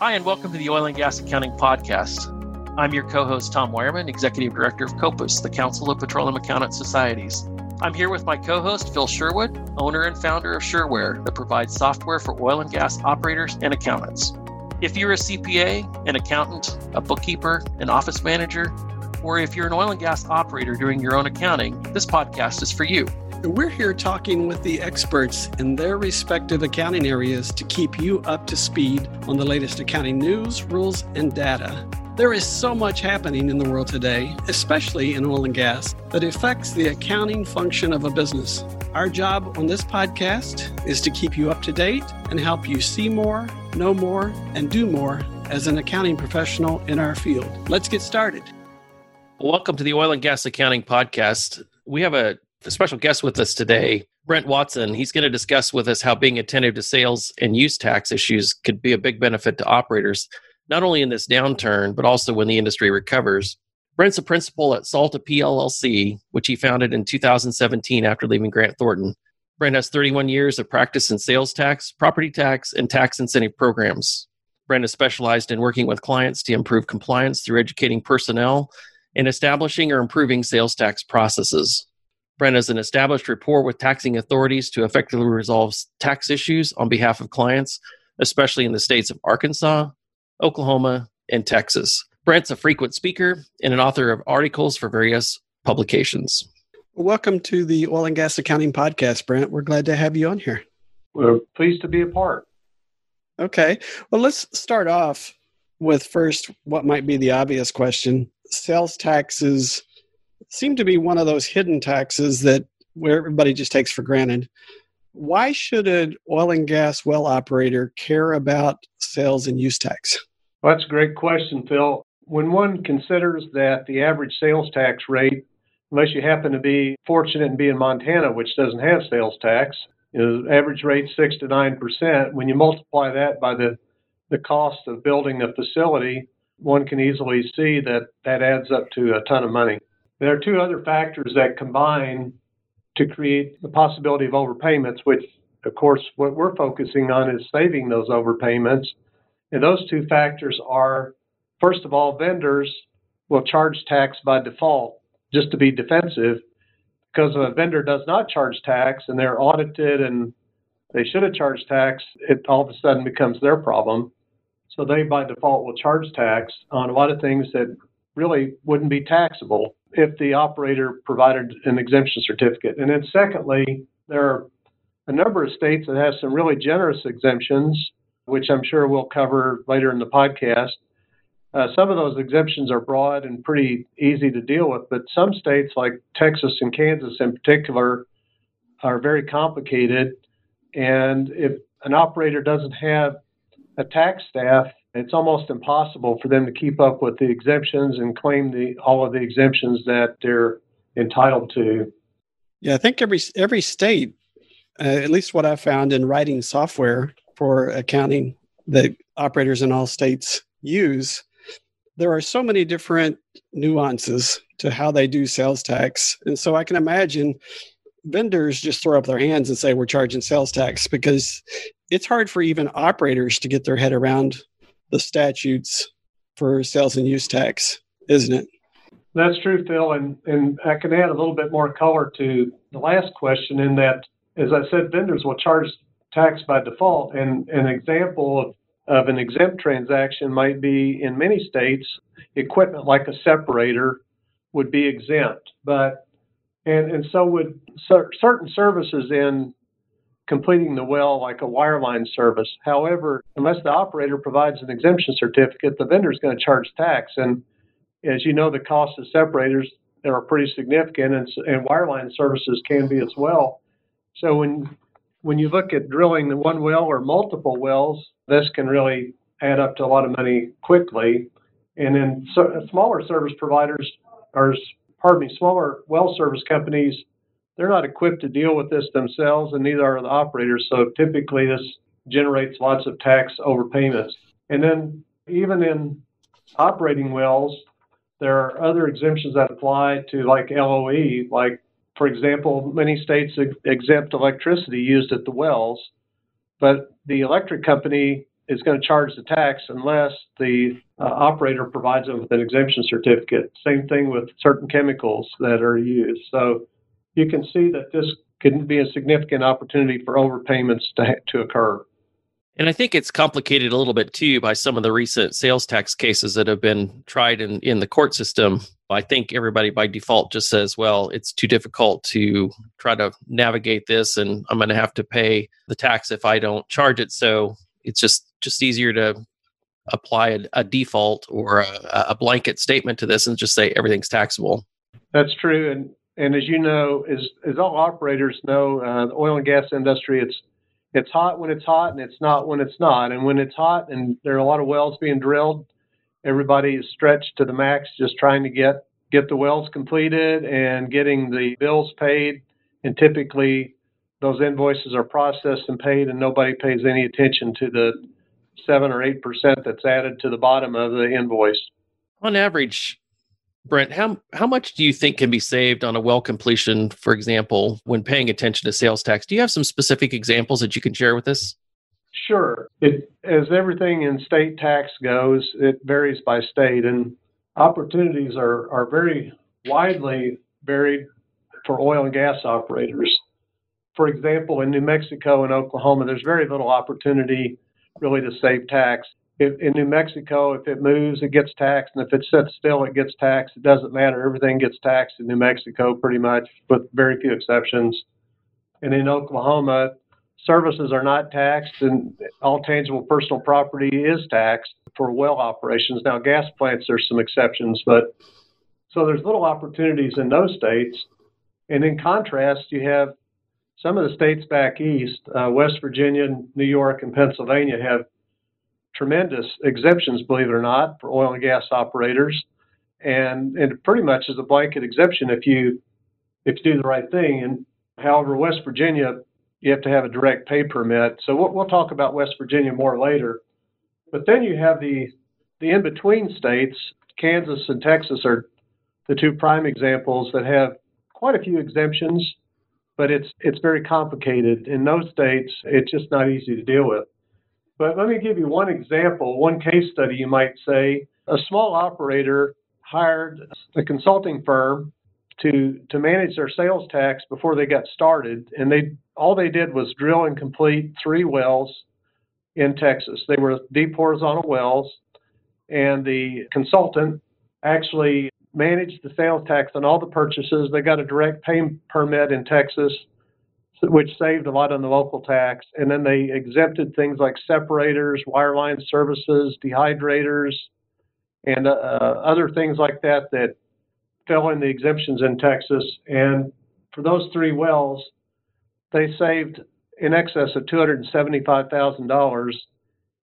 Hi, and welcome to the Oil and Gas Accounting Podcast. I'm your co host, Tom Wireman, Executive Director of COPAS, the Council of Petroleum Accountant Societies. I'm here with my co host, Phil Sherwood, owner and founder of Sherware, that provides software for oil and gas operators and accountants. If you're a CPA, an accountant, a bookkeeper, an office manager, or if you're an oil and gas operator doing your own accounting, this podcast is for you. We're here talking with the experts in their respective accounting areas to keep you up to speed on the latest accounting news, rules, and data. There is so much happening in the world today, especially in oil and gas, that affects the accounting function of a business. Our job on this podcast is to keep you up to date and help you see more, know more, and do more as an accounting professional in our field. Let's get started. Welcome to the Oil and Gas Accounting Podcast. We have a a special guest with us today, Brent Watson. He's going to discuss with us how being attentive to sales and use tax issues could be a big benefit to operators, not only in this downturn, but also when the industry recovers. Brent's a principal at Salta PLLC, which he founded in 2017 after leaving Grant Thornton. Brent has 31 years of practice in sales tax, property tax, and tax incentive programs. Brent is specialized in working with clients to improve compliance through educating personnel and establishing or improving sales tax processes. Brent has an established rapport with taxing authorities to effectively resolve tax issues on behalf of clients, especially in the states of Arkansas, Oklahoma, and Texas. Brent's a frequent speaker and an author of articles for various publications. Welcome to the Oil and Gas Accounting Podcast, Brent. We're glad to have you on here. We're pleased to be a part. Okay. Well, let's start off with first what might be the obvious question. Sales taxes seem to be one of those hidden taxes that where everybody just takes for granted. Why should an oil and gas well operator care about sales and use tax? Well, that's a great question, Phil. When one considers that the average sales tax rate, unless you happen to be fortunate and be in Montana, which doesn't have sales tax, is average rate six to nine percent. When you multiply that by the the cost of building a facility, one can easily see that that adds up to a ton of money. There are two other factors that combine to create the possibility of overpayments, which, of course, what we're focusing on is saving those overpayments. And those two factors are, first of all, vendors will charge tax by default just to be defensive because if a vendor does not charge tax and they're audited and they should have charged tax, it all of a sudden becomes their problem. So they by default will charge tax on a lot of things that really wouldn't be taxable if the operator provided an exemption certificate. And then, secondly, there are a number of states that have some really generous exemptions, which I'm sure we'll cover later in the podcast. Uh, some of those exemptions are broad and pretty easy to deal with, but some states, like Texas and Kansas in particular, are very complicated. And if an operator doesn't have a tax staff it's almost impossible for them to keep up with the exemptions and claim the all of the exemptions that they're entitled to. Yeah, I think every every state, uh, at least what I found in writing software for accounting that operators in all states use, there are so many different nuances to how they do sales tax, and so I can imagine vendors just throw up their hands and say we're charging sales tax because it's hard for even operators to get their head around the statutes for sales and use tax, isn't it? That's true, Phil. And, and I can add a little bit more color to the last question in that, as I said, vendors will charge tax by default. And an example of, of an exempt transaction might be in many states, equipment like a separator would be exempt. But and, and so would cer- certain services in completing the well like a wireline service. However, unless the operator provides an exemption certificate, the vendor is going to charge tax. And as you know, the cost of separators are pretty significant, and, and wireline services can be as well. So when when you look at drilling the one well or multiple wells, this can really add up to a lot of money quickly. And then so, smaller service providers, or pardon me, smaller well service companies they're not equipped to deal with this themselves, and neither are the operators. So typically, this generates lots of tax overpayments. And then, even in operating wells, there are other exemptions that apply to like LOE. Like, for example, many states exempt electricity used at the wells, but the electric company is going to charge the tax unless the uh, operator provides them with an exemption certificate. Same thing with certain chemicals that are used. So you can see that this could be a significant opportunity for overpayments to, to occur. And I think it's complicated a little bit too by some of the recent sales tax cases that have been tried in, in the court system. I think everybody by default just says, well, it's too difficult to try to navigate this and I'm going to have to pay the tax if I don't charge it. So it's just just easier to apply a, a default or a, a, blanket statement to this and just say everything's taxable. That's true. And and as you know, as as all operators know, uh, the oil and gas industry, it's it's hot when it's hot and it's not when it's not. And when it's hot and there are a lot of wells being drilled, everybody is stretched to the max just trying to get get the wells completed and getting the bills paid. And typically those invoices are processed and paid and nobody pays any attention to the seven or eight percent that's added to the bottom of the invoice. On average, Brent, how how much do you think can be saved on a well completion, for example, when paying attention to sales tax? Do you have some specific examples that you can share with us? Sure. It as everything in state tax goes, it varies by state and opportunities are, are very widely varied for oil and gas operators. For example, in New Mexico and Oklahoma, there's very little opportunity really to save tax in New Mexico, if it moves, it gets taxed, and if it sits still, it gets taxed. It doesn't matter. Everything gets taxed in New Mexico pretty much, with very few exceptions. And in Oklahoma, services are not taxed, and all tangible personal property is taxed for well operations. Now, gas plants, there's some exceptions, but so there's little opportunities in those states. And in contrast, you have some of the states back east, uh, West Virginia, New York, and Pennsylvania have tremendous exemptions, believe it or not, for oil and gas operators, and and pretty much is a blanket exemption if you if you do the right thing. And however, West Virginia, you have to have a direct pay permit. So we'll, we'll talk about West Virginia more later. But then you have the the in between states. Kansas and Texas are the two prime examples that have quite a few exemptions, but it's it's very complicated. In those states, it's just not easy to deal with. But let me give you one example, one case study, you might say. A small operator hired a consulting firm to to manage their sales tax before they got started, and they all they did was drill and complete three wells in Texas. They were deep horizontal wells, and the consultant actually managed the sales tax on all the purchases. They got a direct pay permit in Texas which saved a lot on the local tax. And then they exempted things like separators, wireline services, dehydrators, and uh, uh, other things like that that fell in the exemptions in Texas. And for those three wells, they saved in excess of $275,000.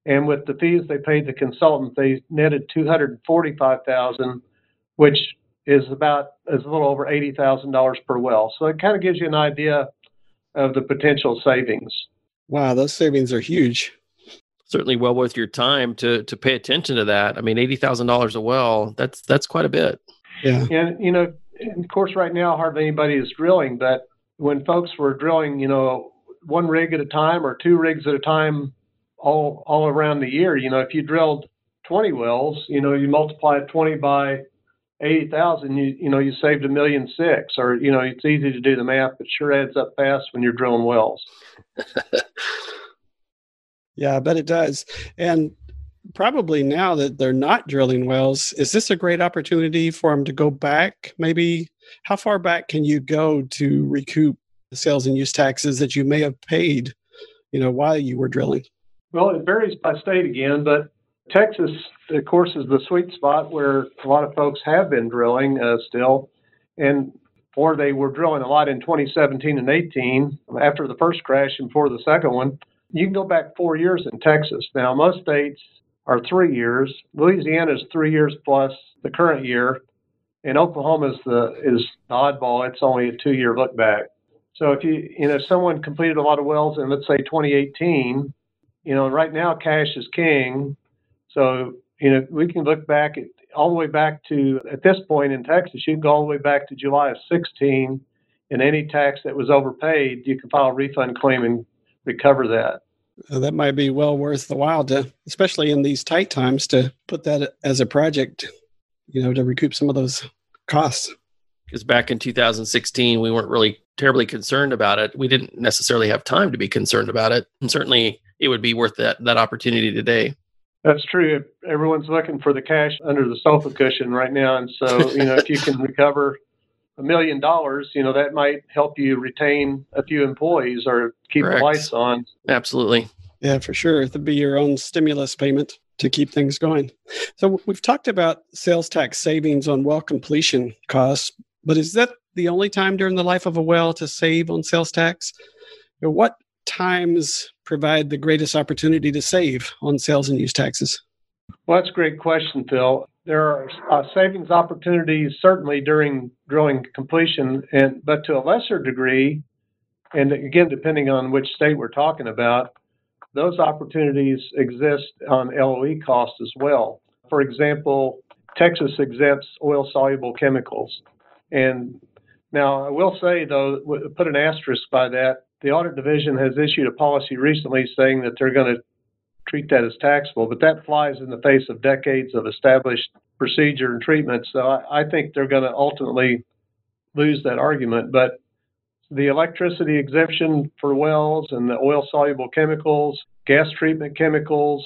And with the fees they paid the consultant, they netted 245,000, which is about is a little over $80,000 per well. So it kind of gives you an idea of the potential savings. Wow, those savings are huge. Certainly well worth your time to to pay attention to that. I mean, eighty thousand dollars a well, that's that's quite a bit. Yeah. And you know, of course right now hardly anybody is drilling, but when folks were drilling, you know, one rig at a time or two rigs at a time all all around the year, you know, if you drilled 20 wells, you know, you multiply 20 by eighty thousand, you you know you saved a million six, or you know it's easy to do the math, but sure adds up fast when you're drilling wells. yeah, I bet it does. And probably now that they're not drilling wells, is this a great opportunity for them to go back? Maybe how far back can you go to recoup the sales and use taxes that you may have paid, you know, while you were drilling? Well, it varies by state again, but Texas, of course, is the sweet spot where a lot of folks have been drilling uh, still, and or they were drilling a lot in 2017 and 18 after the first crash and before the second one. You can go back four years in Texas. Now, most states are three years. Louisiana is three years plus the current year, and Oklahoma is the is the oddball. It's only a two-year look back. So if you you know someone completed a lot of wells in let's say 2018, you know right now cash is king so, you know, we can look back at, all the way back to, at this point in Texas, you can go all the way back to July of 16, and any tax that was overpaid, you can file a refund claim and recover that. Uh, that might be well worth the while to, especially in these tight times, to put that as a project, you know, to recoup some of those costs. Because back in 2016, we weren't really terribly concerned about it. We didn't necessarily have time to be concerned about it. And certainly it would be worth that, that opportunity today. That's true. Everyone's looking for the cash under the sofa cushion right now. And so, you know, if you can recover a million dollars, you know, that might help you retain a few employees or keep Correct. the lights on. Absolutely. Yeah, for sure. It'd be your own stimulus payment to keep things going. So we've talked about sales tax savings on well completion costs, but is that the only time during the life of a well to save on sales tax? What times provide the greatest opportunity to save on sales and use taxes? Well, that's a great question, Phil. There are uh, savings opportunities certainly during drilling completion, and but to a lesser degree, and again, depending on which state we're talking about, those opportunities exist on LOE costs as well. For example, Texas exempts oil soluble chemicals. And now I will say, though, put an asterisk by that, the audit division has issued a policy recently saying that they're going to treat that as taxable, but that flies in the face of decades of established procedure and treatment. So I, I think they're going to ultimately lose that argument. But the electricity exemption for wells and the oil soluble chemicals, gas treatment chemicals,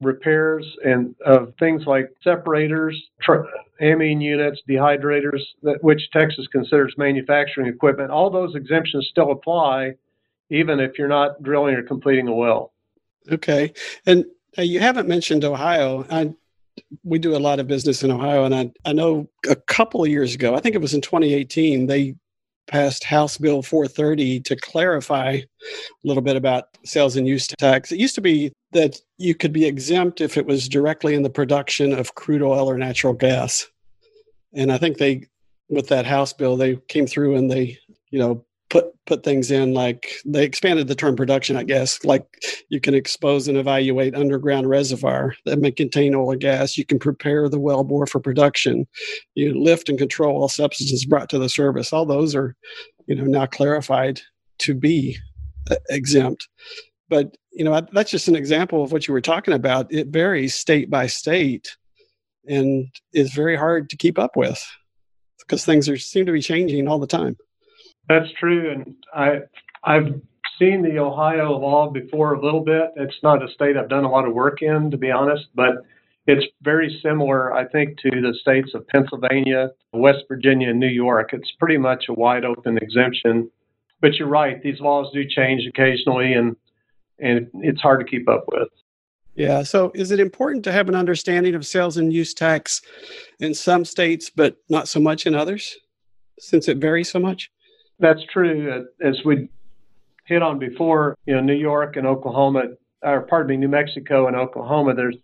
repairs and of things like separators, tr- amine units, dehydrators, that, which Texas considers manufacturing equipment, all those exemptions still apply even if you're not drilling or completing a well. Okay. And uh, you haven't mentioned Ohio. I, we do a lot of business in Ohio, and I, I know a couple of years ago, I think it was in 2018, they passed House Bill 430 to clarify a little bit about sales and use tax. It used to be that you could be exempt if it was directly in the production of crude oil or natural gas. And I think they, with that House bill, they came through and they, you know, put put things in like they expanded the term production i guess. Like you can expose and evaluate underground reservoir that may contain oil or gas. You can prepare the well bore for production. You lift and control all substances brought to the service all those are you know now clarified to be uh, exempt but you know that's just an example of what you were talking about it varies state by state and is very hard to keep up with because things are seem to be changing all the time that's true, and I I've seen the Ohio law before a little bit. It's not a state I've done a lot of work in, to be honest, but it's very similar, I think, to the states of Pennsylvania, West Virginia, and New York. It's pretty much a wide open exemption. But you're right; these laws do change occasionally, and and it's hard to keep up with. Yeah. So, is it important to have an understanding of sales and use tax in some states, but not so much in others, since it varies so much? That's true. As we hit on before, you know, New York and Oklahoma, or pardon me, New Mexico and Oklahoma, there's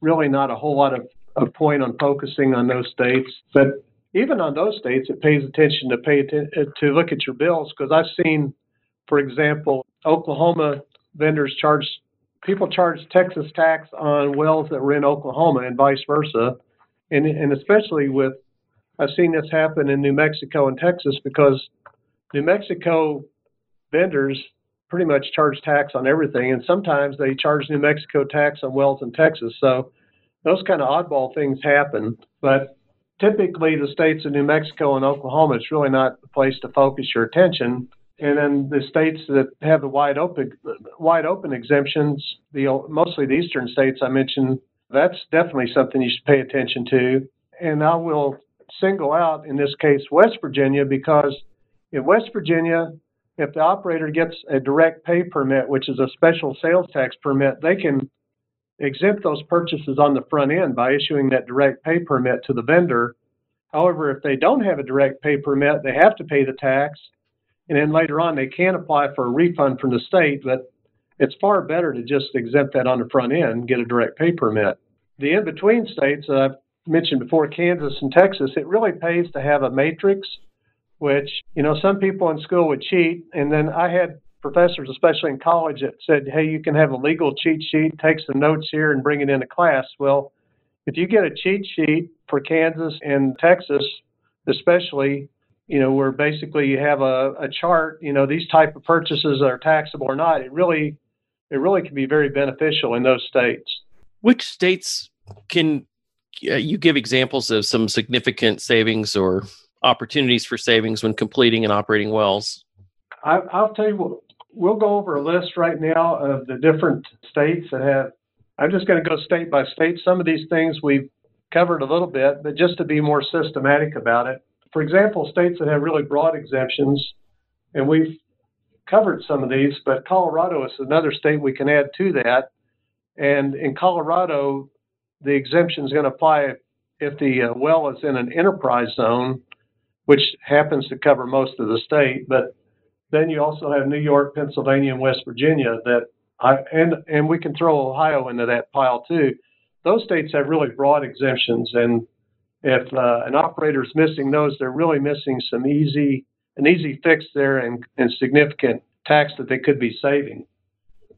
really not a whole lot of, of point on focusing on those states. But even on those states, it pays attention to pay atten- to look at your bills because I've seen, for example, Oklahoma vendors charge people charge Texas tax on wells that were in Oklahoma and vice versa, and and especially with I've seen this happen in New Mexico and Texas because New Mexico vendors pretty much charge tax on everything, and sometimes they charge New Mexico tax on wells in Texas. So those kind of oddball things happen. But typically, the states of New Mexico and Oklahoma, it's really not the place to focus your attention. And then the states that have the wide open, wide open exemptions, the mostly the eastern states I mentioned, that's definitely something you should pay attention to. And I will single out in this case West Virginia because in West Virginia, if the operator gets a direct pay permit, which is a special sales tax permit, they can exempt those purchases on the front end by issuing that direct pay permit to the vendor. However, if they don't have a direct pay permit, they have to pay the tax. And then later on, they can apply for a refund from the state, but it's far better to just exempt that on the front end and get a direct pay permit. The in between states that I've mentioned before, Kansas and Texas, it really pays to have a matrix which, you know, some people in school would cheat. And then I had professors, especially in college, that said, hey, you can have a legal cheat sheet, take some notes here and bring it into class. Well, if you get a cheat sheet for Kansas and Texas, especially, you know, where basically you have a, a chart, you know, these type of purchases are taxable or not, it really it really can be very beneficial in those states. Which states can uh, you give examples of some significant savings or opportunities for savings when completing and operating wells? I, will tell you what, we'll go over a list right now of the different states that have. I'm just going to go state by state. Some of these things we've covered a little bit, but just to be more systematic about it. For example, states that have really broad exemptions, and we've covered some of these, but Colorado is another state we can add to that. And in Colorado, the exemption is going to apply if the uh, well is in an enterprise zone, which happens to cover most of the state. But then you also have New York, Pennsylvania, and West Virginia that I, and and we can throw Ohio into that pile too. Those states have really broad exemptions, and if uh, an operator is missing those, they're really missing some easy an easy fix there and, and significant tax that they could be saving.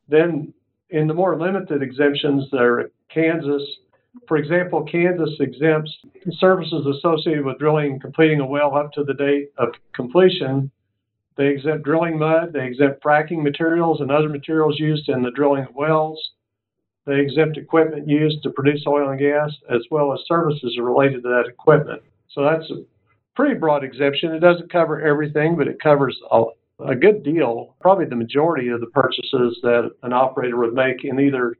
Then in the more limited exemptions, there Kansas. For example, Kansas exempts services associated with drilling and completing a well up to the date of completion. They exempt drilling mud, they exempt fracking materials and other materials used in the drilling of wells. They exempt equipment used to produce oil and gas, as well as services related to that equipment. So that's a pretty broad exemption. It doesn't cover everything, but it covers a, a good deal, probably the majority of the purchases that an operator would make in either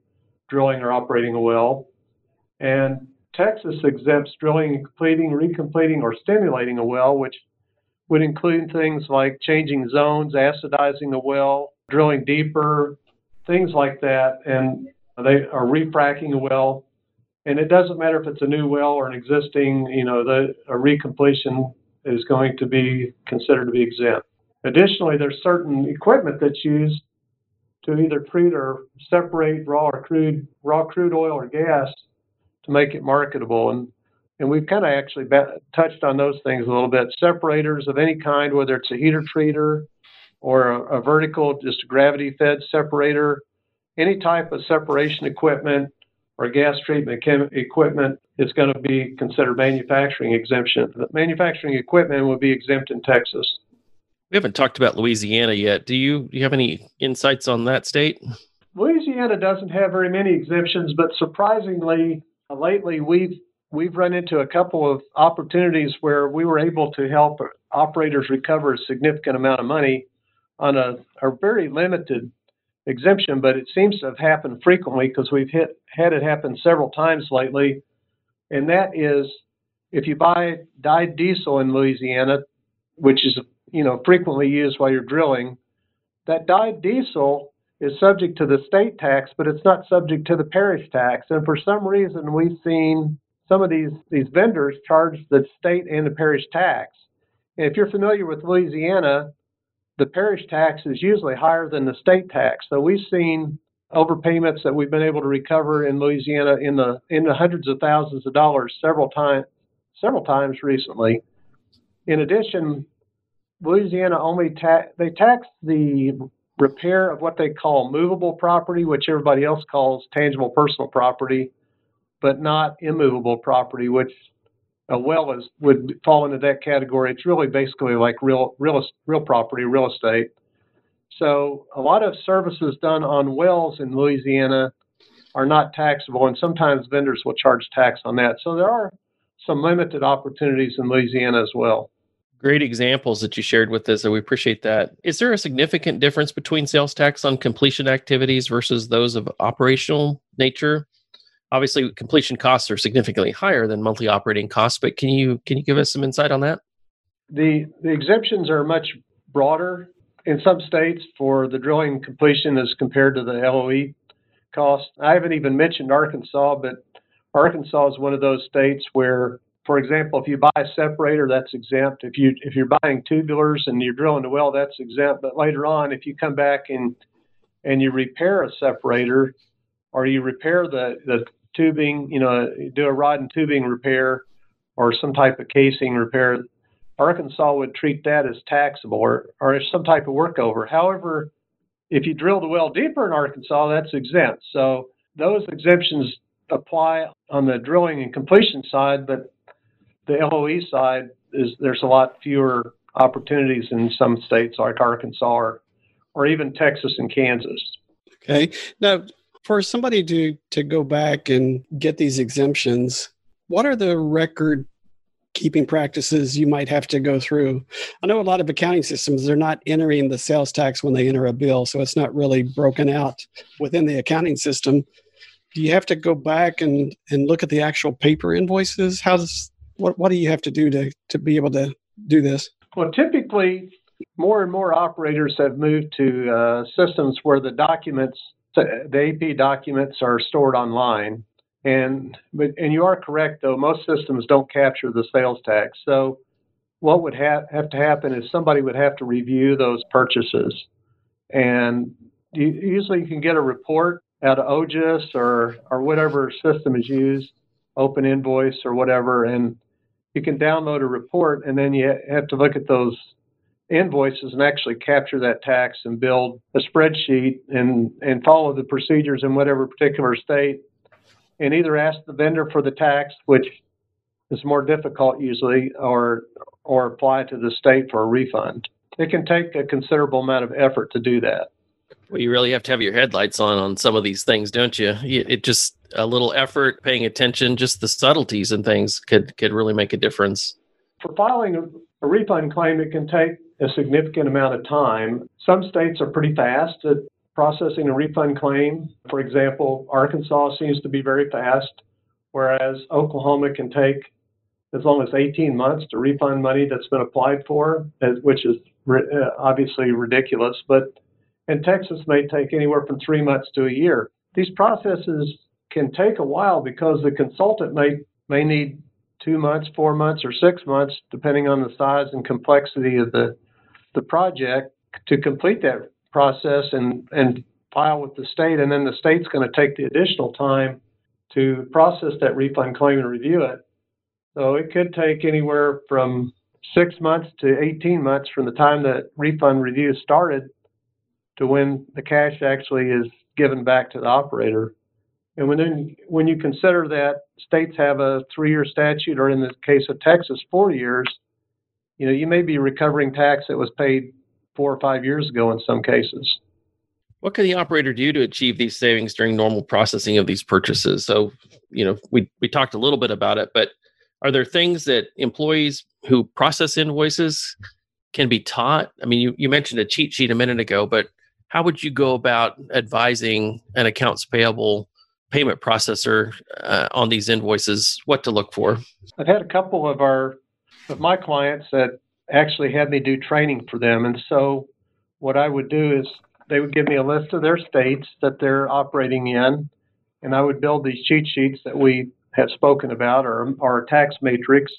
drilling or operating a well. And Texas exempts drilling and completing, recompleting, or stimulating a well, which would include things like changing zones, acidizing a well, drilling deeper, things like that, and they are refracking a well and it doesn't matter if it's a new well or an existing, you know, the a recompletion is going to be considered to be exempt. Additionally, there's certain equipment that's used to either treat or separate raw or crude raw crude oil or gas to make it marketable. And and we've kind of actually touched on those things a little bit. Separators of any kind, whether it's a heater treater or a, a vertical, just a gravity fed separator, any type of separation equipment or gas treatment chem- equipment is going to be considered manufacturing exemption. The manufacturing equipment would be exempt in Texas. We haven't talked about Louisiana yet. Do you, do you have any insights on that state? Louisiana doesn't have very many exemptions, but surprisingly, lately we've we've run into a couple of opportunities where we were able to help operators recover a significant amount of money on a, a very limited exemption, but it seems to have happened frequently because we've hit, had it happen several times lately. And that is if you buy dyed diesel in Louisiana, which is you know frequently used while you're drilling, that dyed diesel is subject to the state tax, but it's not subject to the parish tax. And for some reason, we've seen some of these these vendors charge the state and the parish tax. And if you're familiar with Louisiana, the parish tax is usually higher than the state tax. So we've seen overpayments that we've been able to recover in Louisiana in the in the hundreds of thousands of dollars several times several times recently. In addition, Louisiana only tax they tax the repair of what they call movable property, which everybody else calls tangible personal property, but not immovable property, which a well is would fall into that category. It's really basically like real real real property, real estate. So a lot of services done on wells in Louisiana are not taxable, and sometimes vendors will charge tax on that. So there are some limited opportunities in Louisiana as well. Great examples that you shared with us, and we appreciate that. Is there a significant difference between sales tax on completion activities versus those of operational nature? Obviously completion costs are significantly higher than monthly operating costs but can you can you give us some insight on that the the exemptions are much broader in some states for the drilling completion as compared to the LOE cost. I haven't even mentioned Arkansas, but Arkansas is one of those states where, for example, if you buy a separator, that's exempt. If you if you're buying tubulars and you're drilling a well, that's exempt. But later on, if you come back and and you repair a separator, or you repair the the tubing, you know, do a rod and tubing repair or some type of casing repair, Arkansas would treat that as taxable or, or some type of workover. However, if you drill the well deeper in Arkansas, that's exempt. So those exemptions apply on the drilling and completion side, but the LOE side is there's a lot fewer opportunities in some states like Arkansas or, or even Texas and Kansas. Okay. Now, for somebody to to go back and get these exemptions, what are the record keeping practices you might have to go through? I know a lot of accounting systems they're not entering the sales tax when they enter a bill, so it's not really broken out within the accounting system. Do you have to go back and and look at the actual paper invoices? How does what what do you have to do to to be able to do this? Well, typically, more and more operators have moved to uh, systems where the documents Uh, the AP documents are stored online. And but and you are correct though most systems don't capture the sales tax. So what would ha- have to happen is somebody would have to review those purchases, and you, usually you can get a report out of OGsys or or whatever system is used, Open Invoice or whatever, and you can download a report, and then you have to look at those invoices and actually capture that tax and build a spreadsheet and, and follow the procedures in whatever particular state and either ask the vendor for the tax, which is more difficult usually, or or apply to the state for a refund. It can take a considerable amount of effort to do that. Well, you really have to have your headlights on on some of these things, don't you? It just a little effort, paying attention, just the subtleties and things could could really make a difference. For filing a, a refund claim, it can take a significant amount of time. Some states are pretty fast at processing a refund claim. For example, Arkansas seems to be very fast, whereas Oklahoma can take as long as 18 months to refund money that's been applied for, which is uh, obviously ridiculous. But in Texas may take anywhere from three months to a year. These processes can take a while because the consultant may may need two months, four months, or six months, depending on the size and complexity of the the project to complete that process and, and file with the state, and then the state's going to take the additional time to process that refund claim and review it. So it could take anywhere from six months to 18 months from the time the refund review started to when the cash actually is given back to the operator. And when then, when you consider that states have a three-year statute, or in the case of Texas, four years, you know, you may be recovering tax that was paid four or five years ago in some cases. What can the operator do to achieve these savings during normal processing of these purchases? So, you know, we, we talked a little bit about it, but are there things that employees who process invoices can be taught? I mean, you, you mentioned a cheat sheet a minute ago, but how would you go about advising an accounts payable payment processor uh, on these invoices what to look for? I've had a couple of our of my clients that actually had me do training for them. And so what I would do is they would give me a list of their states that they're operating in, and I would build these cheat sheets that we have spoken about or our tax matrix.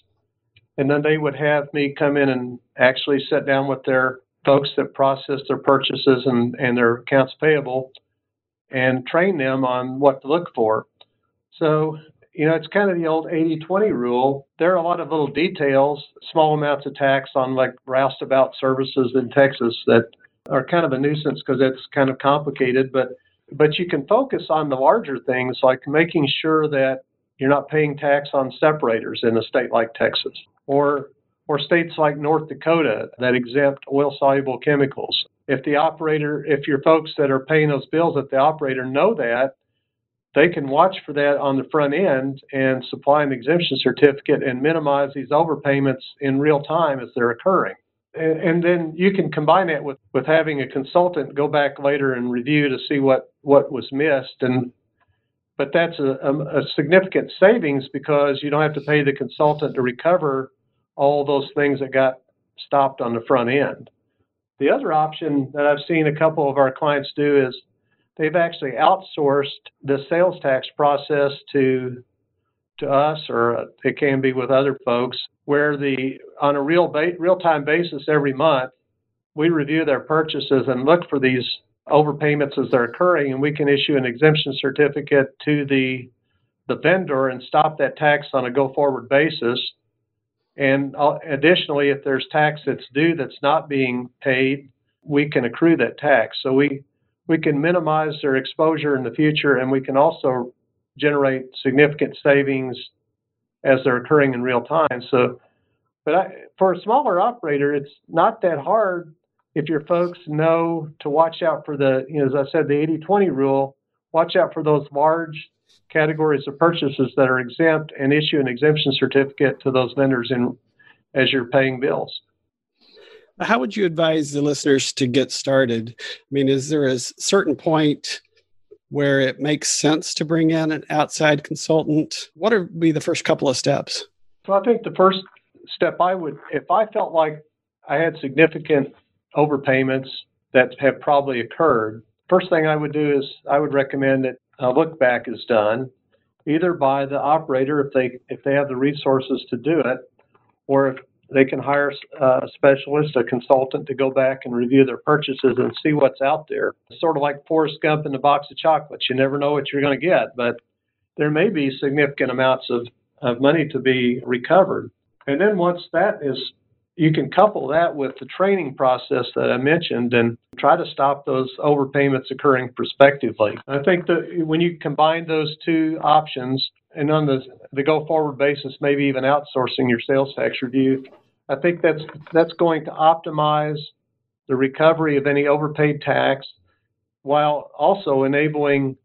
And then they would have me come in and actually sit down with their folks that process their purchases and, and their accounts payable and train them on what to look for. So you know, it's kind of the old 80 20 rule. There are a lot of little details, small amounts of tax on like roustabout services in Texas that are kind of a nuisance because it's kind of complicated, but but you can focus on the larger things like making sure that you're not paying tax on separators in a state like Texas or or states like North Dakota that exempt oil soluble chemicals. If the operator, if your folks that are paying those bills, if the operator know that, they can watch for that on the front end and supply an exemption certificate and minimize these overpayments in real time as they're occurring. And, and then you can combine that with, with having a consultant go back later and review to see what, what was missed. And but that's a, a, a significant savings because you don't have to pay the consultant to recover all those things that got stopped on the front end. The other option that I've seen a couple of our clients do is they've actually outsourced the sales tax process to to us, or it can be with other folks, where the on a real ba- real time basis every month we review their purchases and look for these overpayments as they're occurring, and we can issue an exemption certificate to the the vendor and stop that tax on a go forward basis. And uh, additionally, if there's tax that's due that's not being paid, we can accrue that tax. So we we can minimize their exposure in the future and we can also generate significant savings as they're occurring in real time. So, but I, for a smaller operator, it's not that hard if your folks know to watch out for the, you know, as I said, the 80 20 rule, watch out for those large categories of purchases that are exempt and issue an exemption certificate to those vendors in, as you're paying bills. How would you advise the listeners to get started? I mean, is there a certain point where it makes sense to bring in an outside consultant? What would be the first couple of steps? So I think the first step I would, if I felt like I had significant overpayments that have probably occurred, first thing I would do is I would recommend that a look back is done, either by the operator if they if they have the resources to do it, or if they can hire uh, a specialist, a consultant to go back and review their purchases and see what's out there. It's sort of like Forrest Gump in the box of chocolates. You never know what you're going to get, but there may be significant amounts of, of money to be recovered. And then once that is you can couple that with the training process that I mentioned and try to stop those overpayments occurring prospectively. I think that when you combine those two options and on the, the go forward basis, maybe even outsourcing your sales tax review, I think that's that's going to optimize the recovery of any overpaid tax while also enabling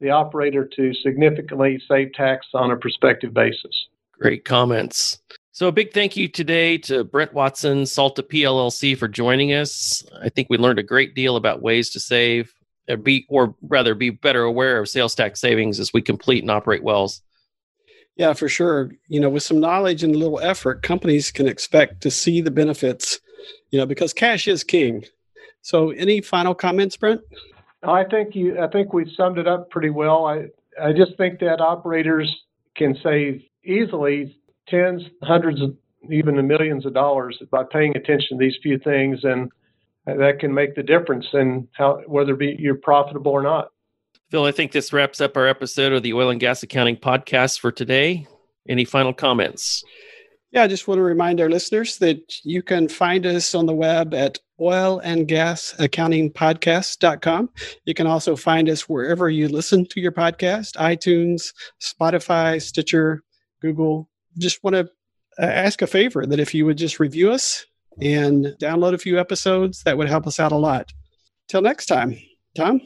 the operator to significantly save tax on a prospective basis. Great comments. So a big thank you today to Brent Watson, Salta PLLC for joining us. I think we learned a great deal about ways to save or be or rather be better aware of sales tax savings as we complete and operate wells. Yeah, for sure. You know, with some knowledge and a little effort, companies can expect to see the benefits, you know, because cash is king. So any final comments, Brent? I think you I think we summed it up pretty well. I I just think that operators can save easily tens, hundreds of even millions of dollars by paying attention to these few things, and that can make the difference in how whether be you're profitable or not. Phil, I think this wraps up our episode of the Oil and Gas Accounting Podcast for today. Any final comments? Yeah, I just want to remind our listeners that you can find us on the web at oilandgasaccountingpodcast.com. You can also find us wherever you listen to your podcast iTunes, Spotify, Stitcher, Google, just want to uh, ask a favor that if you would just review us and download a few episodes, that would help us out a lot. Till next time, Tom.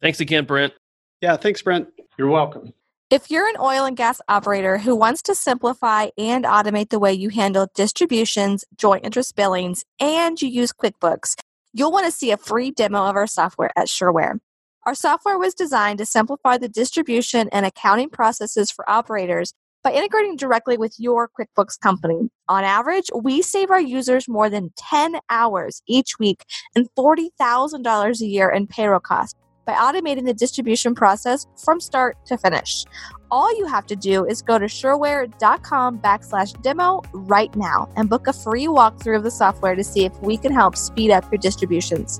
Thanks again, Brent. Yeah, thanks, Brent. You're welcome. If you're an oil and gas operator who wants to simplify and automate the way you handle distributions, joint interest billings, and you use QuickBooks, you'll want to see a free demo of our software at Sherware. Our software was designed to simplify the distribution and accounting processes for operators by integrating directly with your QuickBooks company. On average, we save our users more than 10 hours each week and $40,000 a year in payroll costs by automating the distribution process from start to finish. All you have to do is go to sherware.com backslash demo right now and book a free walkthrough of the software to see if we can help speed up your distributions.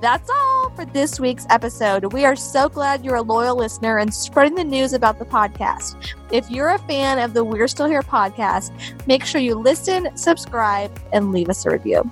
That's all for this week's episode. We are so glad you're a loyal listener and spreading the news about the podcast. If you're a fan of the We're Still Here podcast, make sure you listen, subscribe, and leave us a review.